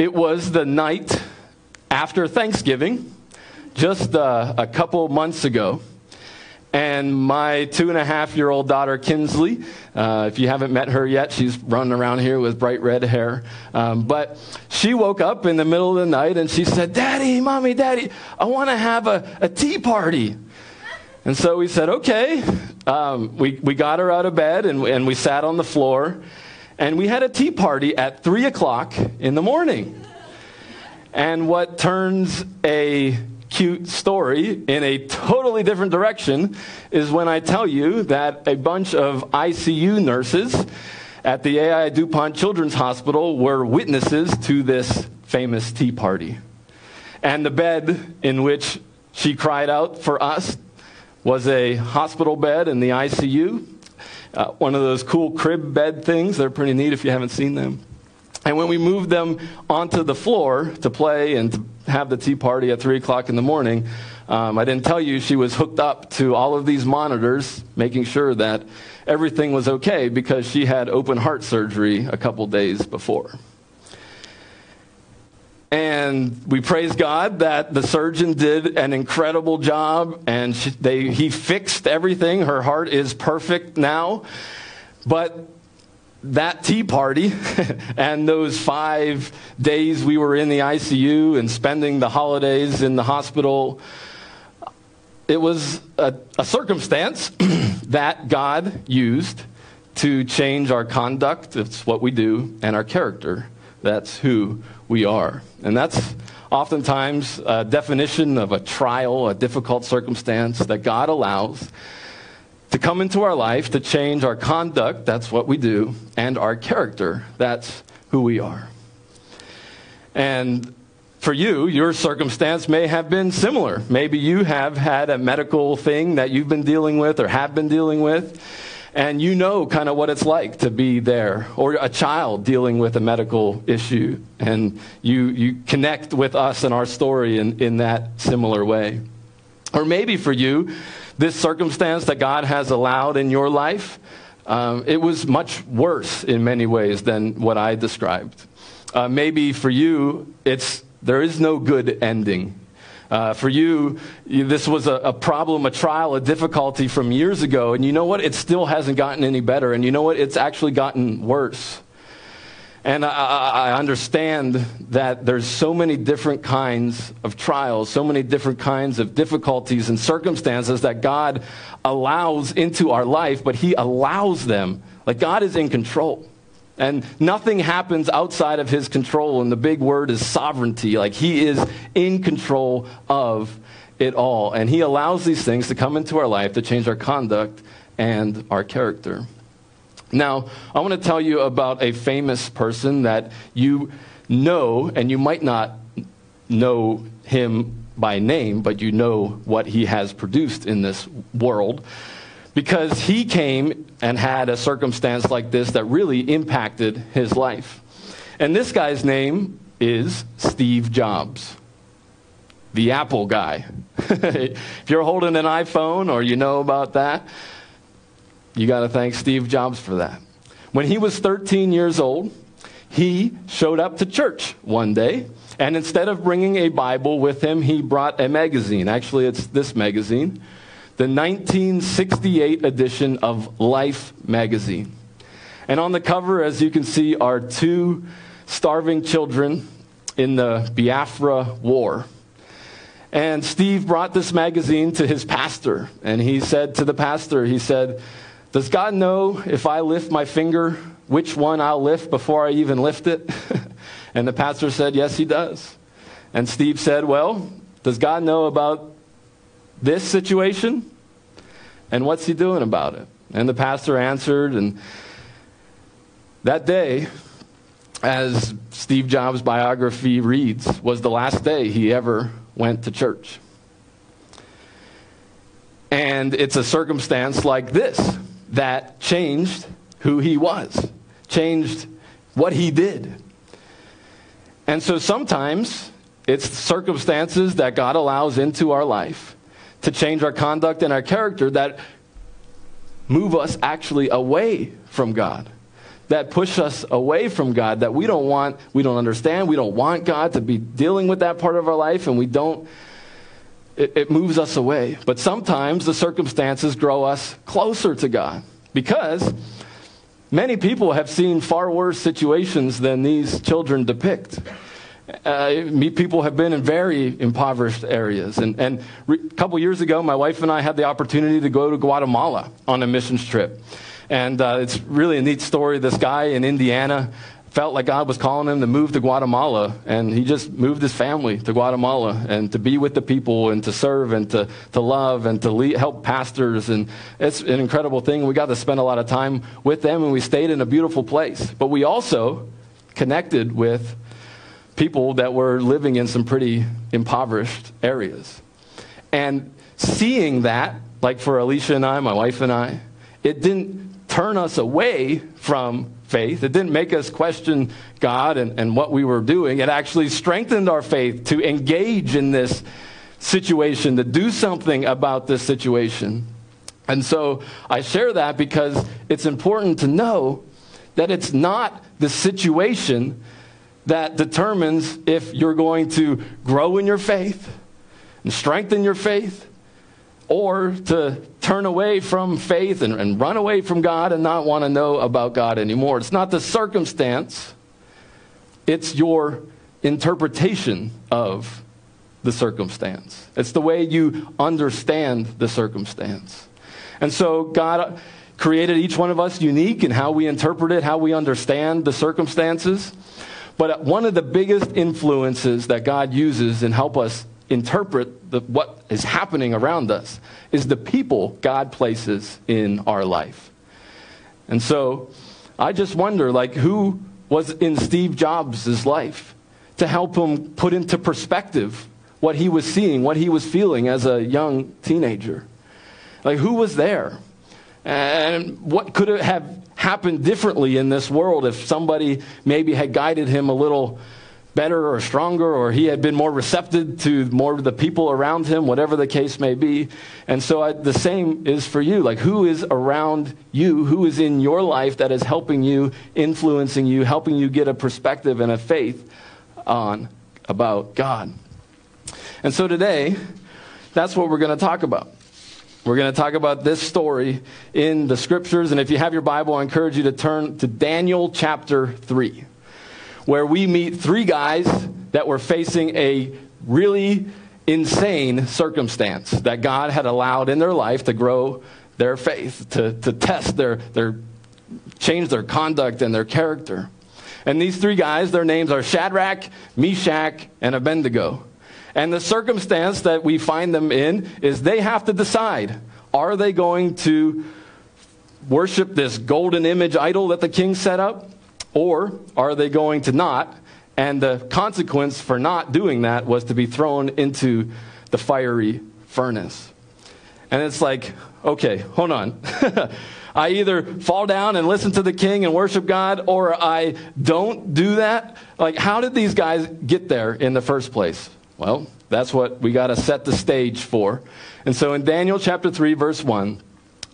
it was the night after Thanksgiving, just uh, a couple months ago. And my two and a half year old daughter, Kinsley, uh, if you haven't met her yet, she's running around here with bright red hair. Um, but she woke up in the middle of the night and she said, Daddy, Mommy, Daddy, I want to have a, a tea party. And so we said, okay. Um, we, we got her out of bed and, and we sat on the floor and we had a tea party at 3 o'clock in the morning. And what turns a cute story in a totally different direction is when I tell you that a bunch of ICU nurses at the AI DuPont Children's Hospital were witnesses to this famous tea party. And the bed in which she cried out for us was a hospital bed in the ICU, uh, one of those cool crib bed things. They're pretty neat if you haven't seen them. And when we moved them onto the floor to play and to have the tea party at 3 o'clock in the morning, um, I didn't tell you she was hooked up to all of these monitors, making sure that everything was okay because she had open heart surgery a couple days before. And we praise God that the surgeon did an incredible job and she, they, he fixed everything. Her heart is perfect now. But that tea party and those five days we were in the ICU and spending the holidays in the hospital, it was a, a circumstance that God used to change our conduct. It's what we do, and our character. That's who we are. And that's oftentimes a definition of a trial, a difficult circumstance that God allows to come into our life to change our conduct, that's what we do, and our character, that's who we are. And for you, your circumstance may have been similar. Maybe you have had a medical thing that you've been dealing with or have been dealing with and you know kind of what it's like to be there or a child dealing with a medical issue. And you, you connect with us and our story in, in that similar way. Or maybe for you this circumstance that god has allowed in your life um, it was much worse in many ways than what i described. Uh, maybe for you it's there is no good ending uh, for you, this was a, a, problem, a trial, a difficulty from years ago. And you know what? It still hasn't gotten any better. And you know what? It's actually gotten worse. And I, I, understand that there's so many different kinds of trials, so many different kinds of difficulties and circumstances that God allows into our life, but He allows them. Like God is in control. And nothing happens outside of his control. And the big word is sovereignty. Like he is in control of it all. And he allows these things to come into our life to change our conduct and our character. Now, I want to tell you about a famous person that you know, and you might not know him by name, but you know what he has produced in this world because he came and had a circumstance like this that really impacted his life. And this guy's name is Steve Jobs, the Apple guy. if you're holding an iPhone or you know about that, you got to thank Steve Jobs for that. When he was 13 years old, he showed up to church one day, and instead of bringing a Bible with him, he brought a magazine. Actually, it's this magazine the 1968 edition of Life magazine. And on the cover, as you can see, are two starving children in the Biafra War. And Steve brought this magazine to his pastor, and he said to the pastor, he said, Does God know if I lift my finger, which one I'll lift before I even lift it? and the pastor said, Yes, he does. And Steve said, Well, does God know about this situation? And what's he doing about it? And the pastor answered, and that day, as Steve Jobs' biography reads, was the last day he ever went to church. And it's a circumstance like this that changed who he was, changed what he did. And so sometimes it's circumstances that God allows into our life to change our conduct and our character that move us actually away from God, that push us away from God that we don't want, we don't understand, we don't want God to be dealing with that part of our life, and we don't, it, it moves us away. But sometimes the circumstances grow us closer to God because many people have seen far worse situations than these children depict. Uh, people have been in very impoverished areas. And, and re- a couple years ago, my wife and I had the opportunity to go to Guatemala on a missions trip. And uh, it's really a neat story. This guy in Indiana felt like God was calling him to move to Guatemala, and he just moved his family to Guatemala and to be with the people and to serve and to, to love and to lead, help pastors. And it's an incredible thing. We got to spend a lot of time with them, and we stayed in a beautiful place. But we also connected with people that were living in some pretty impoverished areas. And seeing that, like for Alicia and I, my wife and I, it didn't turn us away from faith. It didn't make us question God and, and what we were doing. It actually strengthened our faith to engage in this situation, to do something about this situation. And so I share that because it's important to know that it's not the situation that determines if you're going to grow in your faith and strengthen your faith or to turn away from faith and, and run away from God and not want to know about God anymore. It's not the circumstance, it's your interpretation of the circumstance. It's the way you understand the circumstance. And so God created each one of us unique in how we interpret it, how we understand the circumstances. But one of the biggest influences that God uses and help us interpret the, what is happening around us is the people God places in our life. And so I just wonder, like, who was in Steve Jobs' life to help him put into perspective what he was seeing, what he was feeling as a young teenager? Like, who was there? And what could have happened differently in this world if somebody maybe had guided him a little better or stronger, or he had been more receptive to more of the people around him, whatever the case may be. And so I, the same is for you. Like, who is around you? Who is in your life that is helping you, influencing you, helping you get a perspective and a faith on about God? And so today, that's what we're going to talk about. We're going to talk about this story in the scriptures. And if you have your Bible, I encourage you to turn to Daniel chapter 3 where we meet three guys that were facing a really insane circumstance that God had allowed in their life to grow their faith, to, to test their, their, change their conduct and their character. And these three guys, their names are Shadrach, Meshach, and Abednego. And the circumstance that we find them in is they have to decide are they going to worship this golden image idol that the king set up? Or are they going to not? And the consequence for not doing that was to be thrown into the fiery furnace. And it's like, okay, hold on. I either fall down and listen to the king and worship God, or I don't do that. Like, how did these guys get there in the first place? Well, that's what we got to set the stage for. And so in Daniel chapter 3, verse 1,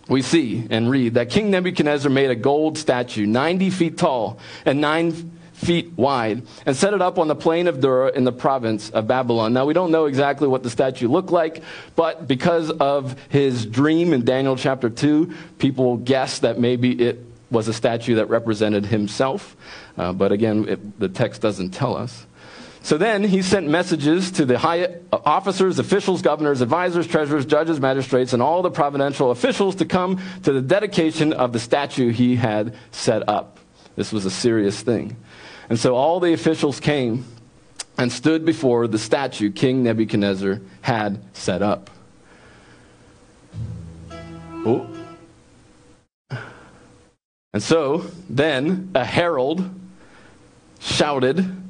we see and read that King Nebuchadnezzar made a gold statue 90 feet tall and 9 feet wide and set it up on the plain of Dura in the province of Babylon. Now, we don't know exactly what the statue looked like, but because of his dream in Daniel chapter 2, people guess that maybe it was a statue that represented himself. Uh, but again, it, the text doesn't tell us. So then he sent messages to the high uh, officers, officials, governors, advisors, treasurers, judges, magistrates, and all the providential officials to come to the dedication of the statue he had set up. This was a serious thing. And so all the officials came and stood before the statue King Nebuchadnezzar had set up. Oh. And so then a herald shouted,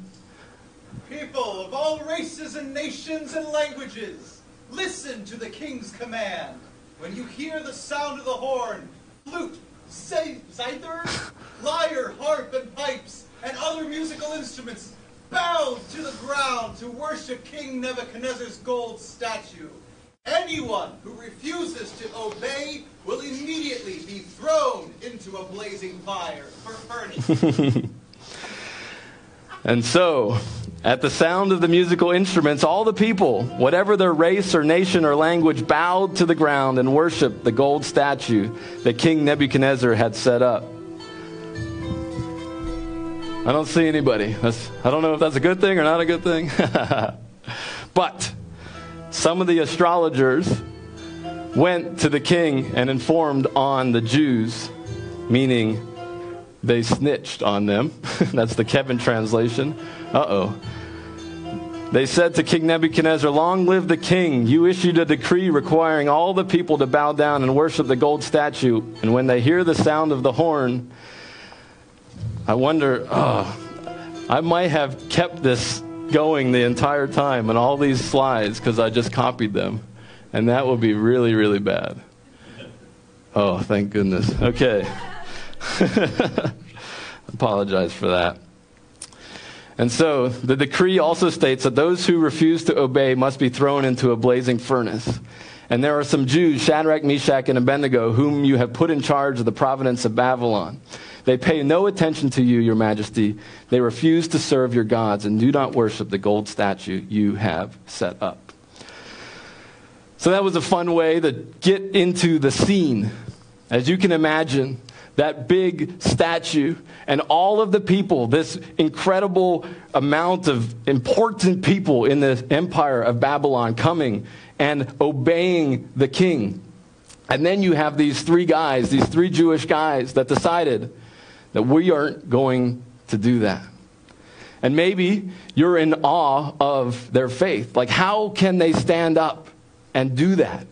people of all races and nations and languages, listen to the king's command. When you hear the sound of the horn, flute, zither, lyre, harp, and pipes, and other musical instruments, bow to the ground to worship King Nebuchadnezzar's gold statue. Anyone who refuses to obey will immediately be thrown into a blazing fire for furnace. And so, at the sound of the musical instruments, all the people, whatever their race or nation or language, bowed to the ground and worshiped the gold statue that King Nebuchadnezzar had set up. I don't see anybody. That's, I don't know if that's a good thing or not a good thing. but some of the astrologers went to the king and informed on the Jews, meaning they snitched on them. That's the Kevin translation. Uh oh. They said to King Nebuchadnezzar, Long live the king. You issued a decree requiring all the people to bow down and worship the gold statue. And when they hear the sound of the horn, I wonder, oh, I might have kept this going the entire time and all these slides because I just copied them. And that would be really, really bad. Oh, thank goodness. Okay. Apologize for that. And so the decree also states that those who refuse to obey must be thrown into a blazing furnace. And there are some Jews, Shadrach, Meshach, and Abednego, whom you have put in charge of the province of Babylon. They pay no attention to you, your majesty. They refuse to serve your gods and do not worship the gold statue you have set up. So that was a fun way to get into the scene. As you can imagine, that big statue and all of the people, this incredible amount of important people in the empire of Babylon coming and obeying the king. And then you have these three guys, these three Jewish guys that decided that we aren't going to do that. And maybe you're in awe of their faith. Like, how can they stand up and do that?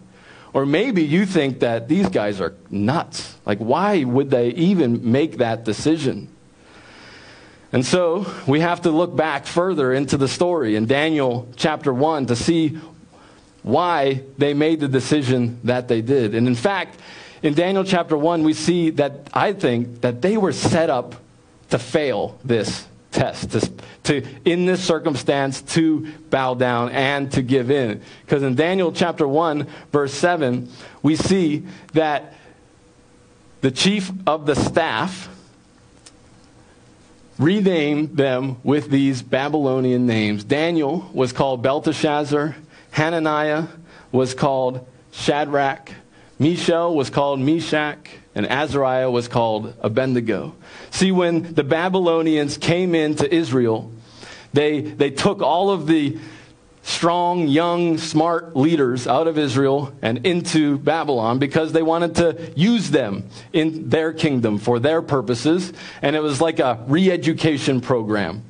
Or maybe you think that these guys are nuts. Like, why would they even make that decision? And so we have to look back further into the story in Daniel chapter 1 to see why they made the decision that they did. And in fact, in Daniel chapter 1, we see that I think that they were set up to fail this test, to, to, in this circumstance, to bow down and to give in. Because in Daniel chapter 1, verse 7, we see that the chief of the staff renamed them with these Babylonian names. Daniel was called Belteshazzar, Hananiah was called Shadrach, Mishael was called Meshach, and Azariah was called Abednego. See, when the Babylonians came into Israel, they, they took all of the strong, young, smart leaders out of Israel and into Babylon because they wanted to use them in their kingdom for their purposes. And it was like a re education program.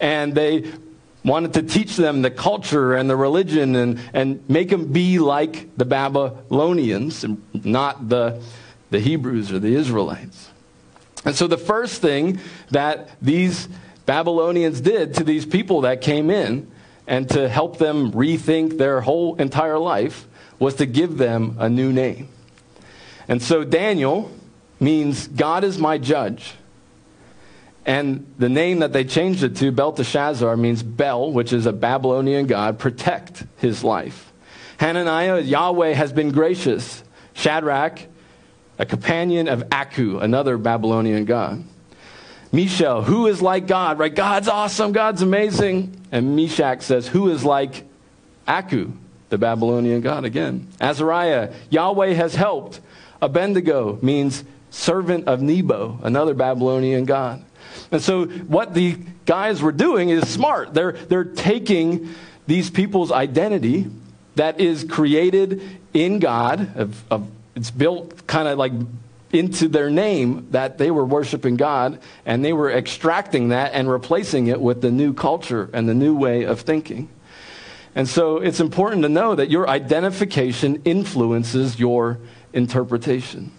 And they wanted to teach them the culture and the religion and, and make them be like the Babylonians and not the, the Hebrews or the Israelites. And so the first thing that these Babylonians did to these people that came in and to help them rethink their whole entire life was to give them a new name. And so Daniel means God is my judge. And the name that they changed it to, Belteshazzar, means Bel, which is a Babylonian god, protect his life. Hananiah, Yahweh has been gracious. Shadrach, a companion of Aku, another Babylonian god. Mishael, who is like God, right? God's awesome, God's amazing. And Meshach says, who is like Aku, the Babylonian god again. Azariah, Yahweh has helped. Abednego means servant of Nebo, another Babylonian god. And so what the guys were doing is smart. They're, they're taking these people's identity that is created in God, of, of, it's built kind of like into their name that they were worshiping God, and they were extracting that and replacing it with the new culture and the new way of thinking. And so it's important to know that your identification influences your interpretation.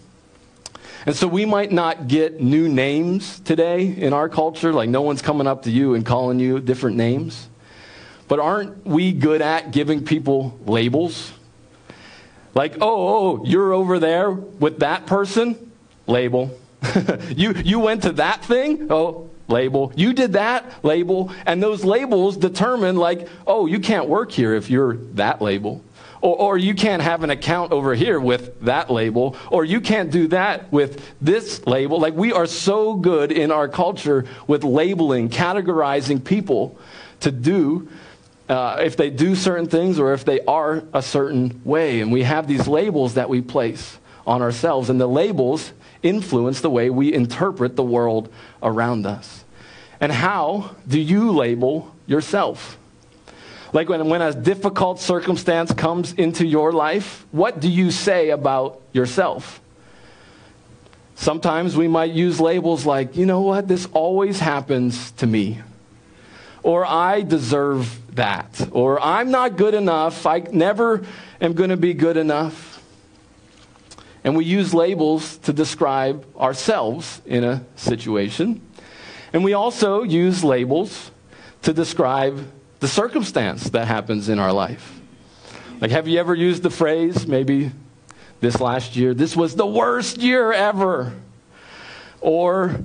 And so we might not get new names today in our culture, like no one's coming up to you and calling you different names. But aren't we good at giving people labels? Like, oh, oh, you're over there with that person? Label. you, you went to that thing? Oh, label. You did that? Label. And those labels determine, like, oh, you can't work here if you're that label. Or, or you can't have an account over here with that label. Or you can't do that with this label. Like we are so good in our culture with labeling, categorizing people to do uh, if they do certain things or if they are a certain way. And we have these labels that we place on ourselves. And the labels influence the way we interpret the world around us. And how do you label yourself? Like when, when a difficult circumstance comes into your life, what do you say about yourself? Sometimes we might use labels like, you know what, this always happens to me. Or I deserve that. Or I'm not good enough. I never am going to be good enough. And we use labels to describe ourselves in a situation. And we also use labels to describe the circumstance that happens in our life. Like, have you ever used the phrase, maybe this last year, this was the worst year ever? Or,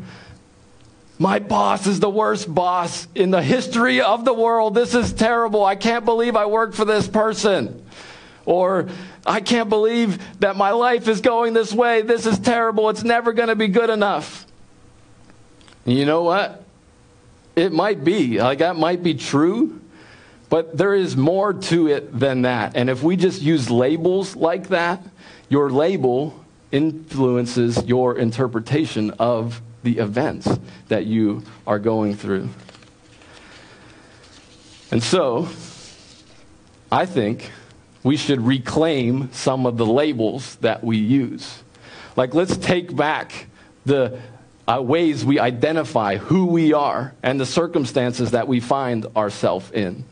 my boss is the worst boss in the history of the world. This is terrible. I can't believe I work for this person. Or, I can't believe that my life is going this way. This is terrible. It's never going to be good enough. you know what? It might be. Like, that might be true. But there is more to it than that. And if we just use labels like that, your label influences your interpretation of the events that you are going through. And so, I think we should reclaim some of the labels that we use. Like, let's take back the uh, ways we identify who we are and the circumstances that we find ourselves in.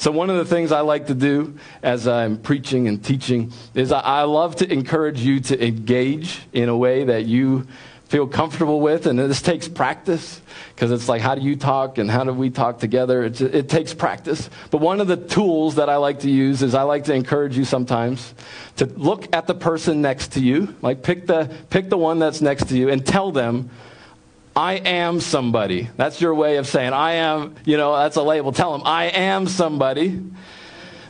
So, one of the things I like to do as I'm preaching and teaching is I, love to encourage you to engage in a way that you feel comfortable with. And this takes practice because it's like, how do you talk and how do we talk together? It, it takes practice. But one of the tools that I like to use is I like to encourage you sometimes to look at the person next to you, like pick the, pick the one that's next to you and tell them, I am somebody. That's your way of saying, I am, you know, that's a label. Tell them, I am somebody.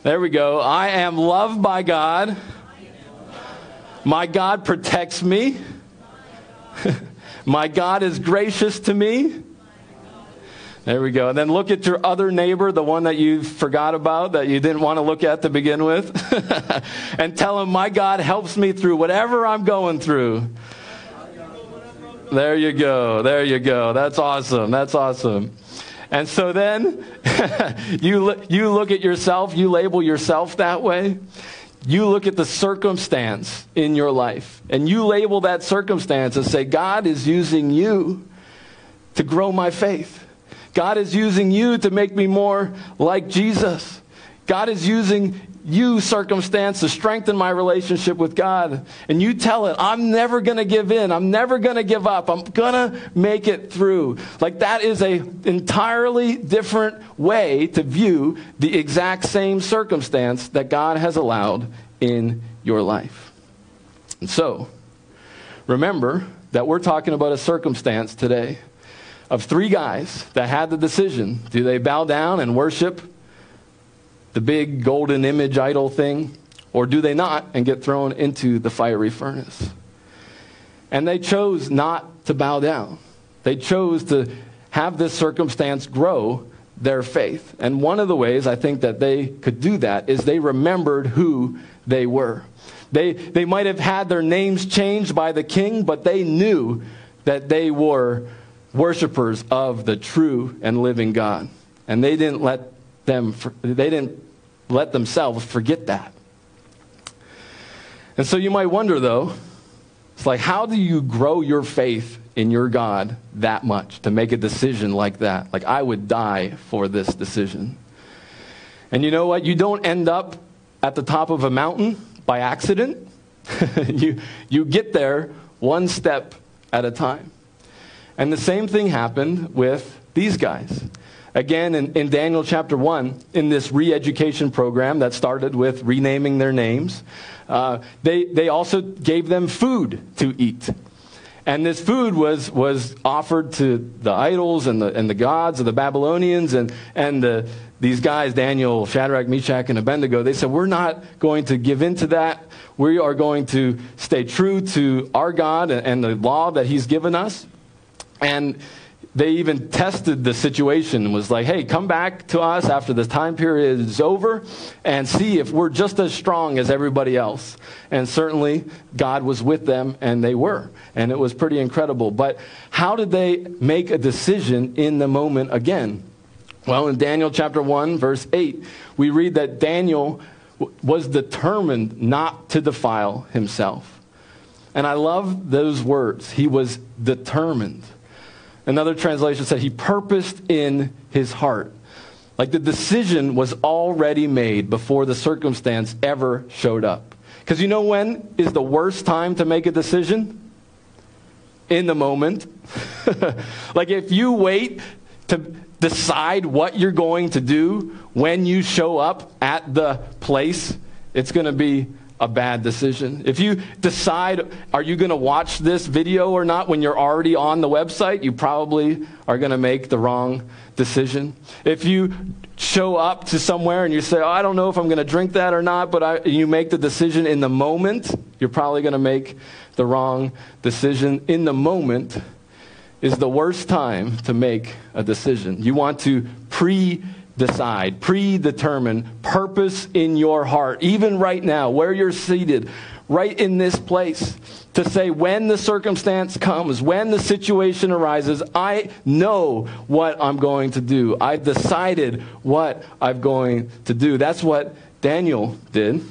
There we go. I am loved by God. My God protects me. My God is gracious to me. There we go. And then look at your other neighbor, the one that you forgot about, that you didn't want to look at to begin with, and tell him, My God helps me through whatever I'm going through. There you go. There you go. That's awesome. That's awesome. And so then you, you look at yourself, you label yourself that way. You look at the circumstance in your life and you label that circumstance and say, God is using you to grow my faith. God is using you to make me more like Jesus. God is using you, circumstance, to strengthen my relationship with God. And you tell it, I'm never going to give in. I'm never going to give up. I'm going to make it through. Like that is a entirely different way to view the exact same circumstance that God has allowed in your life. And so, remember that we're talking about a circumstance today of three guys that had the decision do they bow down and worship the big golden image idol thing, or do they not and get thrown into the fiery furnace? And they chose not to bow down. They chose to have this circumstance grow their faith. And one of the ways I think that they could do that is they remembered who they were. They, they might have had their names changed by the king, but they knew that they were worshipers of the true and living God. And they didn't let them, they didn't let themselves forget that. And so you might wonder, though, it's like, how do you grow your faith in your God that much to make a decision like that? Like, I would die for this decision. And you know what? You don't end up at the top of a mountain by accident. you, you get there one step at a time. And the same thing happened with these guys. Again, in, in Daniel chapter 1, in this re education program that started with renaming their names, uh, they, they also gave them food to eat. And this food was, was offered to the idols and the, and the gods of the Babylonians and, and the, these guys, Daniel, Shadrach, Meshach, and Abednego, they said, We're not going to give in to that. We are going to stay true to our God and, and the law that He's given us. And they even tested the situation and was like, hey, come back to us after this time period is over and see if we're just as strong as everybody else. And certainly God was with them and they were. And it was pretty incredible. But how did they make a decision in the moment again? Well, in Daniel chapter 1, verse 8, we read that Daniel was determined not to defile himself. And I love those words. He was determined. Another translation said he purposed in his heart. Like the decision was already made before the circumstance ever showed up. Because you know when is the worst time to make a decision? In the moment. like if you wait to decide what you're going to do when you show up at the place, it's going to be a bad decision. If you decide, are you going to watch this video or not when you're already on the website, you probably are going to make the wrong decision. If you show up to somewhere and you say, oh, I don't know if I'm going to drink that or not, but I, you make the decision in the moment, you're probably going to make the wrong decision. In the moment is the worst time to make a decision. You want to pre decide, predetermine purpose in your heart, even right now, where you're seated, right in this place, to say, when the circumstance comes, when the situation arises, I know what I'm going to do. I've decided what I'm going to do. That's what Daniel did.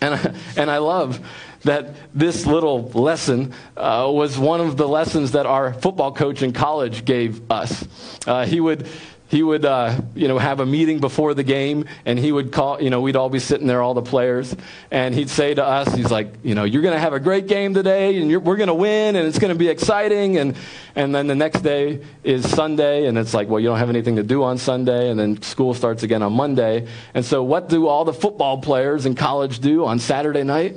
And I, and I love that this little lesson uh, was one of the lessons that our football coach in college gave us. Uh, he would he would uh, you know have a meeting before the game and he would call you know we'd all be sitting there all the players and he'd say to us he's like you know you're going to have a great game today and we're going to win and it's going to be exciting and and then the next day is sunday and it's like well you don't have anything to do on sunday and then school starts again on monday. And so what do all the football players in college do on saturday night?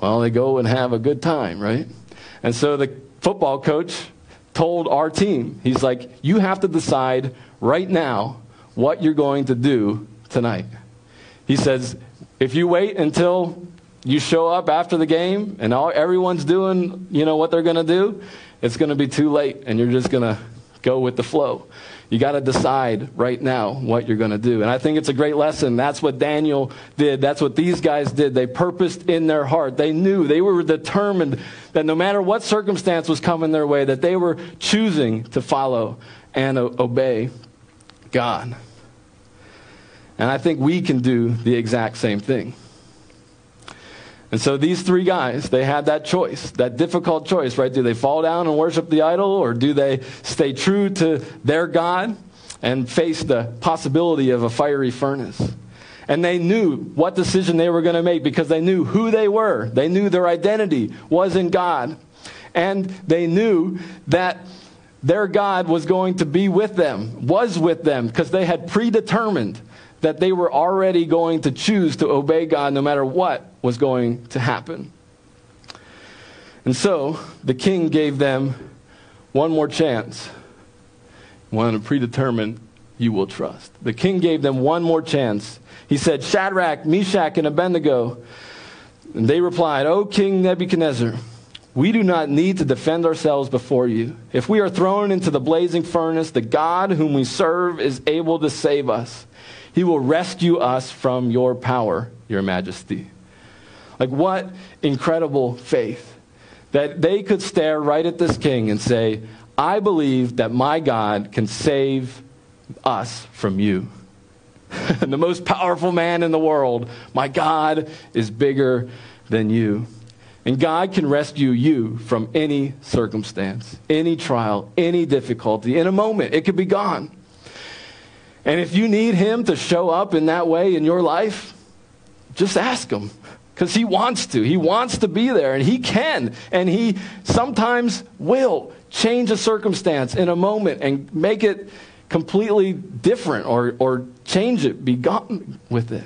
Well they go and have a good time right? And so the football coach told our team, he's like, you have to decide right now what you're going to do tonight. He says, if you wait until you show up after the game and all, everyone's doing, you know, what they're going to do, it's going to be too late and you're just going to go with the flow. You got to decide right now what you're going to do. And I think it's a great lesson. That's what Daniel did. That's what these guys did. They purposed in their heart. They knew, they were determined that no matter what circumstance was coming their way, that they were choosing to follow and obey God. And I think we can do the exact same thing. And so these three guys, they had that choice, that difficult choice, right? Do they fall down and worship the idol, or do they stay true to their God and face the possibility of a fiery furnace? And they knew what decision they were going to make because they knew who they were. They knew their identity was in God. And they knew that their God was going to be with them, was with them, because they had predetermined that they were already going to choose to obey God no matter what was going to happen. And so the king gave them one more chance. One to predetermine you will trust. The king gave them one more chance. He said, Shadrach, Meshach, and Abednego. And they replied, O King Nebuchadnezzar, we do not need to defend ourselves before you. If we are thrown into the blazing furnace, the God whom we serve is able to save us. He will rescue us from your power, your majesty. Like, what incredible faith that they could stare right at this king and say, I believe that my God can save us from you. And the most powerful man in the world, my God is bigger than you. And God can rescue you from any circumstance, any trial, any difficulty. In a moment, it could be gone. And if you need Him to show up in that way in your life, just ask Him. Because He wants to. He wants to be there, and He can. And He sometimes will change a circumstance in a moment and make it completely different or, or change it, be gone with it.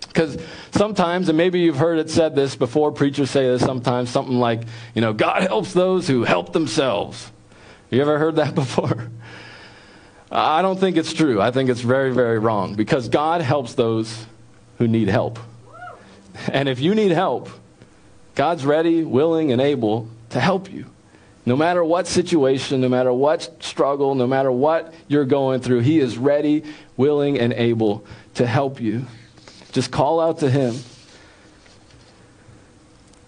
Because sometimes, and maybe you've heard it said this before, preachers say this sometimes, something like, you know, God helps those who help themselves. You ever heard that before? I don't think it's true. I think it's very, very wrong because God helps those who need help. And if you need help, God's ready, willing, and able to help you. No matter what situation, no matter what struggle, no matter what you're going through, He is ready, willing, and able to help you. Just call out to Him.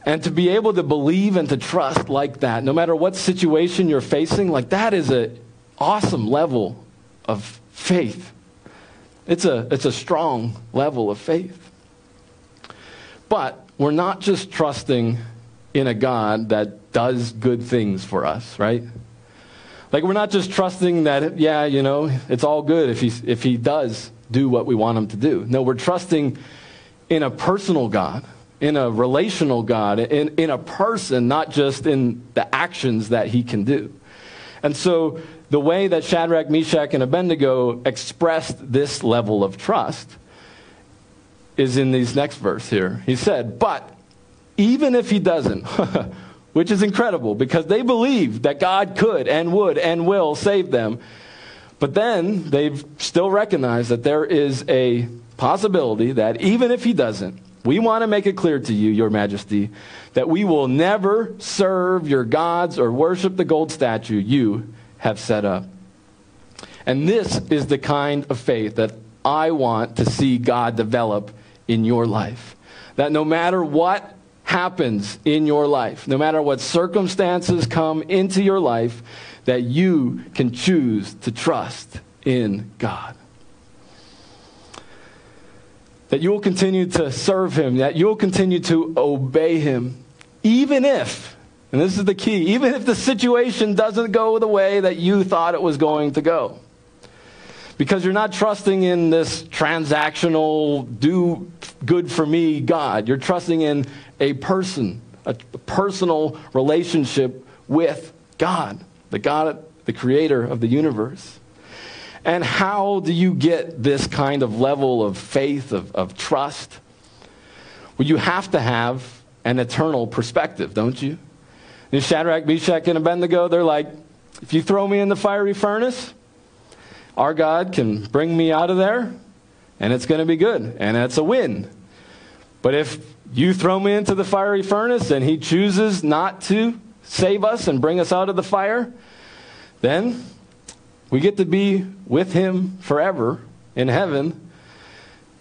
And to be able to believe and to trust like that, no matter what situation you're facing, like that is an awesome level of faith. It's a, it's a strong level of faith. But we're not just trusting in a God that does good things for us, right? Like we're not just trusting that, yeah, you know, it's all good if he, if he does do what we want him to do. No, we're trusting in a personal God, in a relational God, in, in a person, not just in the actions that he can do. And so the way that Shadrach, Meshach, and Abednego expressed this level of trust is in these next verse here. He said, But even if he doesn't, which is incredible because they believe that God could and would and will save them. But then they've still recognized that there is a possibility that even if he doesn't, we want to make it clear to you, Your Majesty, that we will never serve your gods or worship the gold statue you have set up. And this is the kind of faith that I want to see God develop in your life. That no matter what happens in your life, no matter what circumstances come into your life, that you can choose to trust in God. That you will continue to serve Him, that you'll continue to obey Him, even if, and this is the key, even if the situation doesn't go the way that you thought it was going to go. Because you're not trusting in this transactional, do good for me God. You're trusting in a person, a personal relationship with God the God, the creator of the universe. And how do you get this kind of level of faith, of, of trust? Well, you have to have an eternal perspective, don't you? In Shadrach, Meshach, and Abednego, they're like, if you throw me in the fiery furnace, our God can bring me out of there, and it's going to be good, and it's a win. But if you throw me into the fiery furnace and he chooses not to save us and bring us out of the fire, then we get to be with him forever in heaven.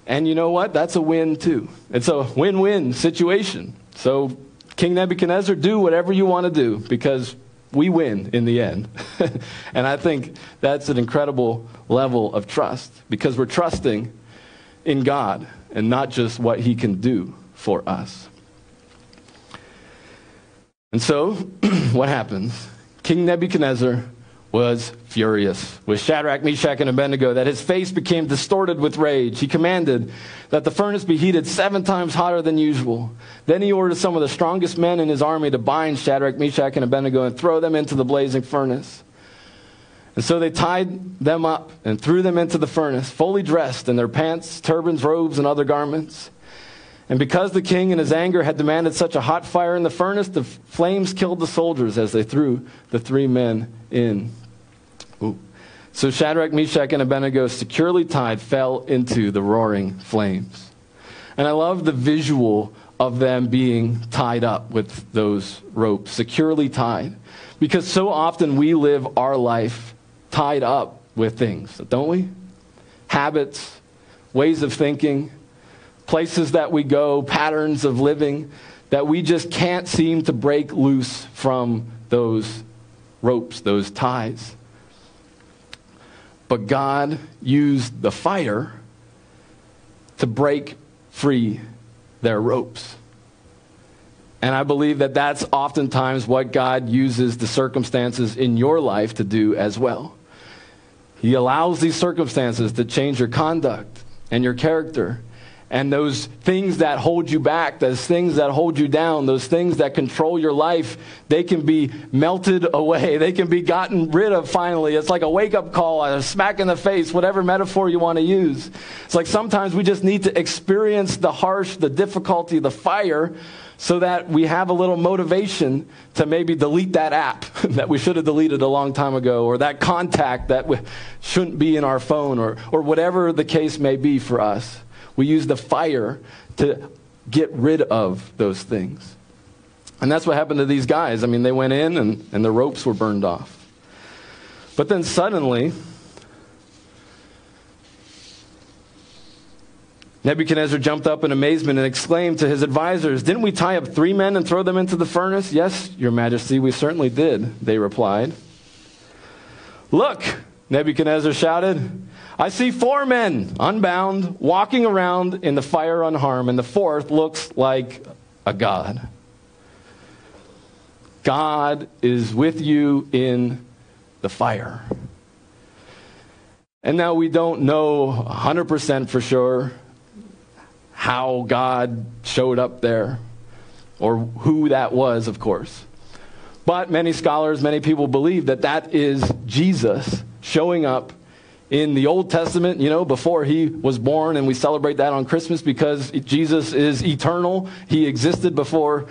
And you know what? That's a win too. It's a win win situation. So, King Nebuchadnezzar, do whatever you want to do because we win in the end. and I think that's an incredible level of trust because we're trusting in God and not just what he can do for us. And so, what happens? King Nebuchadnezzar was furious with Shadrach, Meshach, and Abednego that his face became distorted with rage. He commanded that the furnace be heated seven times hotter than usual. Then he ordered some of the strongest men in his army to bind Shadrach, Meshach, and Abednego and throw them into the blazing furnace. And so they tied them up and threw them into the furnace, fully dressed in their pants, turbans, robes, and other garments. And because the king in his anger had demanded such a hot fire in the furnace, the flames killed the soldiers as they threw the three men in. So Shadrach, Meshach, and Abednego, securely tied, fell into the roaring flames. And I love the visual of them being tied up with those ropes, securely tied. Because so often we live our life tied up with things, don't we? Habits, ways of thinking, places that we go, patterns of living, that we just can't seem to break loose from those ropes, those ties. But God used the fire to break free their ropes. And I believe that that's oftentimes what God uses the circumstances in your life to do as well. He allows these circumstances to change your conduct and your character And those things that hold you back, those things that hold you down, those things that control your life, they can be melted away. They can be gotten rid of finally. It's like a wake up call, a smack in the face, whatever metaphor you want to use. It's like sometimes we just need to experience the harsh, the difficulty, the fire so that we have a little motivation to maybe delete that app that we should have deleted a long time ago, or that contact that shouldn't be in our phone, or, or whatever the case may be for us. We use the fire to get rid of those things. And that's what happened to these guys. I mean, they went in and, and the ropes were burned off. But then suddenly, Nebuchadnezzar jumped up in amazement and exclaimed to his advisers, Didn't we tie up three men and throw them into the furnace? Yes, your majesty, we certainly did, they replied. Look, Nebuchadnezzar shouted, I see four men, unbound, walking around in the fire unharmed, and the fourth looks like a god. God is with you in the fire. And now we don't know 100% for sure how God showed up there or who that was, of course. But many scholars, many people believe that that is Jesus showing up in the Old Testament, you know, before he was born, and we celebrate that on Christmas because Jesus is eternal. He existed before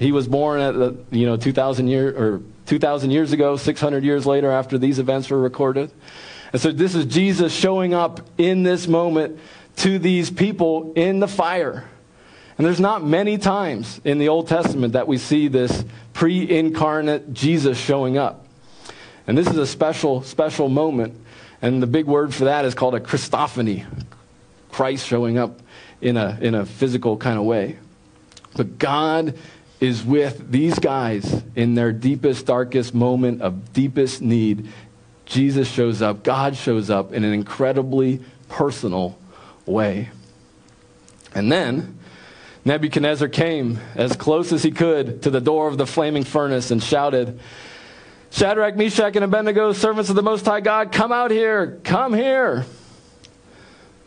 he was born at the, you know, 2,000 years or 2,000 years ago, 600 years later after these events were recorded. And so this is Jesus showing up in this moment to these people in the fire. And there's not many times in the Old Testament that we see this pre incarnate Jesus showing up. And this is a special, special moment. And the big word for that is called a Christophany Christ showing up in a, in a physical kind of way. But God is with these guys in their deepest, darkest moment of deepest need. Jesus shows up, God shows up in an incredibly personal way. And then Nebuchadnezzar came as close as he could to the door of the flaming furnace and shouted, Shadrach, Meshach, and Abednego, servants of the Most High God, come out here, come here.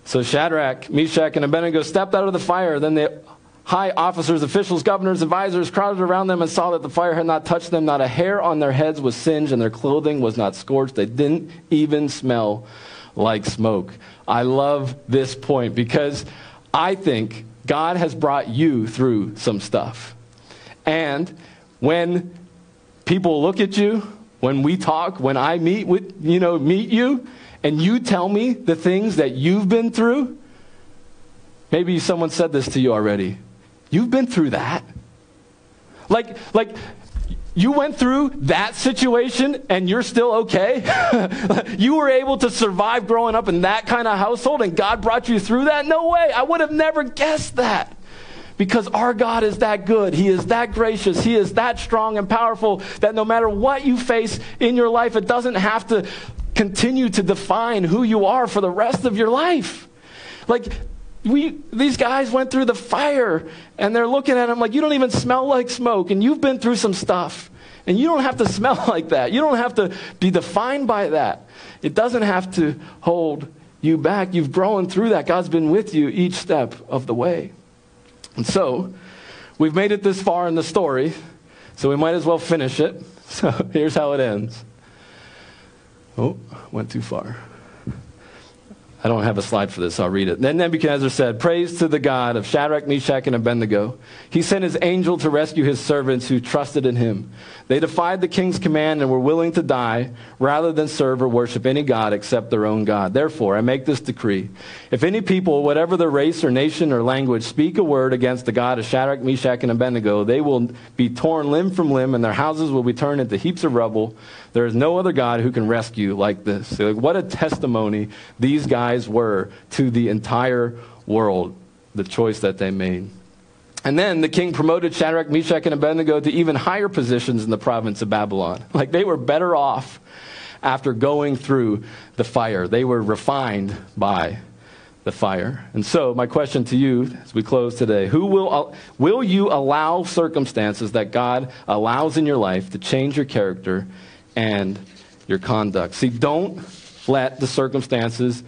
So Shadrach, Meshach, and Abednego stepped out of the fire. Then the high officers, officials, governors, advisors crowded around them and saw that the fire had not touched them. Not a hair on their heads was singed, and their clothing was not scorched. They didn't even smell like smoke. I love this point because I think God has brought you through some stuff. And when people look at you, when we talk, when I meet with, you know, meet you, and you tell me the things that you've been through, maybe someone said this to you already. You've been through that. Like, like you went through that situation and you're still okay? you were able to survive growing up in that kind of household and God brought you through that? No way. I would have never guessed that. Because our God is that good. He is that gracious. He is that strong and powerful that no matter what you face in your life, it doesn't have to continue to define who you are for the rest of your life. Like, we, these guys went through the fire and they're looking at him like, you don't even smell like smoke and you've been through some stuff. And you don't have to smell like that. You don't have to be defined by that. It doesn't have to hold you back. You've grown through that. God's been with you each step of the way. And so, we've made it this far in the story, so we might as well finish it. So, here's how it ends. Oh, went too far. I don't have a slide for this, so I'll read it. Then Nebuchadnezzar said, Praise to the God of Shadrach, Meshach, and Abednego. He sent his angel to rescue his servants who trusted in him. They defied the king's command and were willing to die rather than serve or worship any God except their own God. Therefore, I make this decree. If any people, whatever their race or nation or language, speak a word against the God of Shadrach, Meshach, and Abednego, they will be torn limb from limb and their houses will be turned into heaps of rubble. There is no other God who can rescue like this. like, what a testimony these guys were to the entire world, the choice that they made. And then the king promoted Shadrach, Meshach, and Abednego to even higher positions in the province of Babylon. Like they were better off after going through the fire. They were refined by the fire. And so, my question to you as we close today, who will will you allow circumstances that God allows in your life to change your character and your conduct. See, don't let the circumstances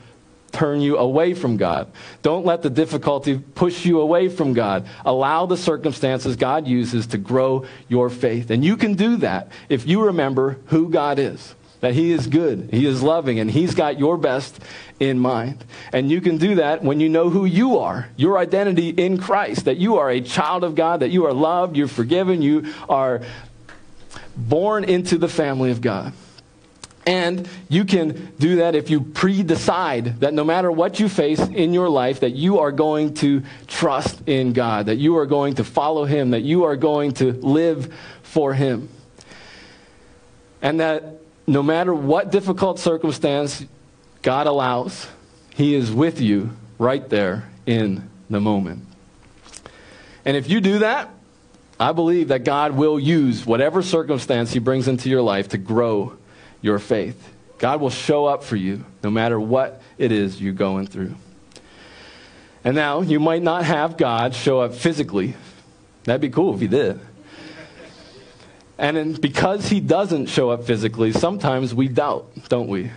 turn you away from God. Don't let the difficulty push you away from God. Allow the circumstances God uses to grow your faith. And you can do that if you remember who God is. That He is good, He is loving, and He's got your best in mind. And you can do that when you know who you are, your identity in Christ, that you are a child of God, that you are loved, you're forgiven, you are born into the family of God. And you can do that if you pre decide that no matter what you face in your life, that you are going to trust in God, that you are going to follow Him, that you are going to live for Him. And that no matter what difficult circumstance God allows, He is with you right there in the moment. And if you do that, I believe that God will use whatever circumstance He brings into your life to grow your faith. God will show up for you no matter what it is you're going through. And now, you might not have God show up physically. That'd be cool if He did. And because He doesn't show up physically, sometimes we doubt, don't we?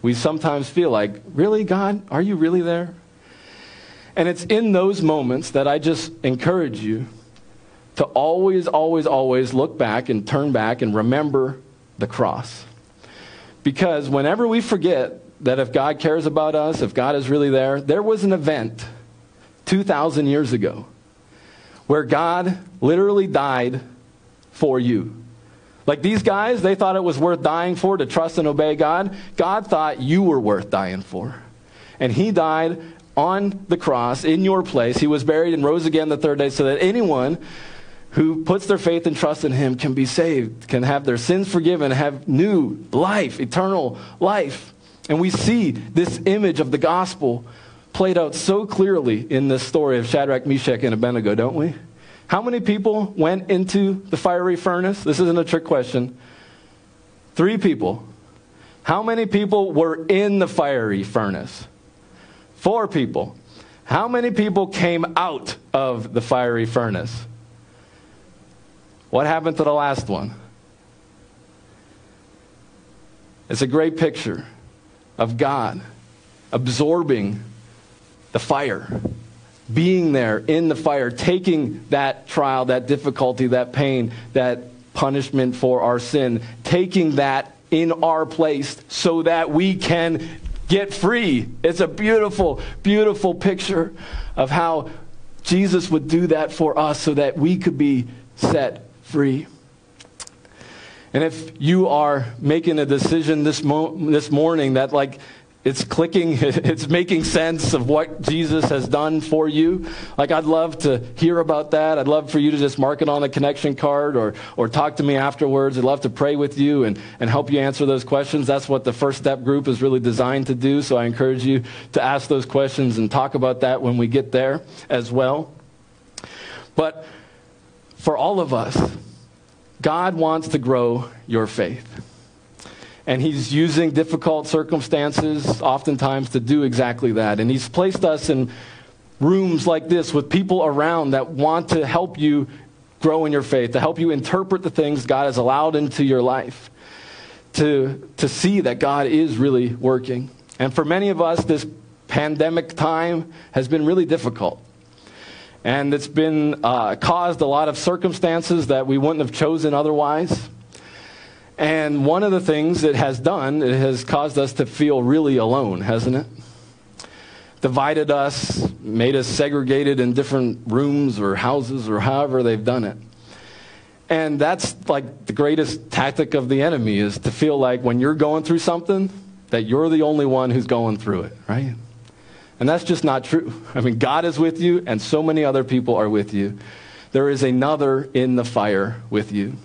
We sometimes feel like, really, God, are you really there? And it's in those moments that I just encourage you to always, always, always look back and turn back and remember the cross. Because whenever we forget that if God cares about us, if God is really there, there was an event 2,000 years ago where God literally died for you. Like these guys, they thought it was worth dying for to trust and obey God. God thought you were worth dying for. And He died on the cross in your place. He was buried and rose again the third day so that anyone who puts their faith and trust in him can be saved, can have their sins forgiven, have new life, eternal life. And we see this image of the gospel played out so clearly in this story of Shadrach, Meshach, and Abednego, don't we? How many people went into the fiery furnace? This isn't a trick question. Three people. How many people were in the fiery furnace? Four people. How many people came out of the fiery furnace? What happened to the last one? It's a great picture of God absorbing the fire, being there in the fire, taking that trial, that difficulty, that pain, that punishment for our sin, taking that in our place so that we can get free. It's a beautiful, beautiful picture of how Jesus would do that for us so that we could be set free. And if you are making a decision this, mo- this morning that, like, it's clicking, it's making sense of what Jesus has done for you. Like, I'd love to hear about that. I'd love for you to just mark it on a connection card or, or talk to me afterwards. I'd love to pray with you and, and help you answer those questions. That's what the First Step group is really designed to do. So I encourage you to ask those questions and talk about that when we get there as well. But for all of us, God wants to grow your faith. And He's using difficult circumstances oftentimes to do exactly that. And He's placed us in rooms like this with people around that want to help you grow in your faith, to help you interpret the things God has allowed into your life, to, to see that God is really working. And for many of us, this pandemic time has been really difficult. And it's been uh, caused a lot of circumstances that we wouldn't have chosen otherwise. And one of the things it has done, it has caused us to feel really alone, hasn't it? Divided us, made us segregated in different rooms or houses or however they've done it. And that's like the greatest tactic of the enemy is to feel like when you're going through something, that you're the only one who's going through it, right? And that's just not true. I mean, God is with you, and so many other people are with you. There is another in the fire with you.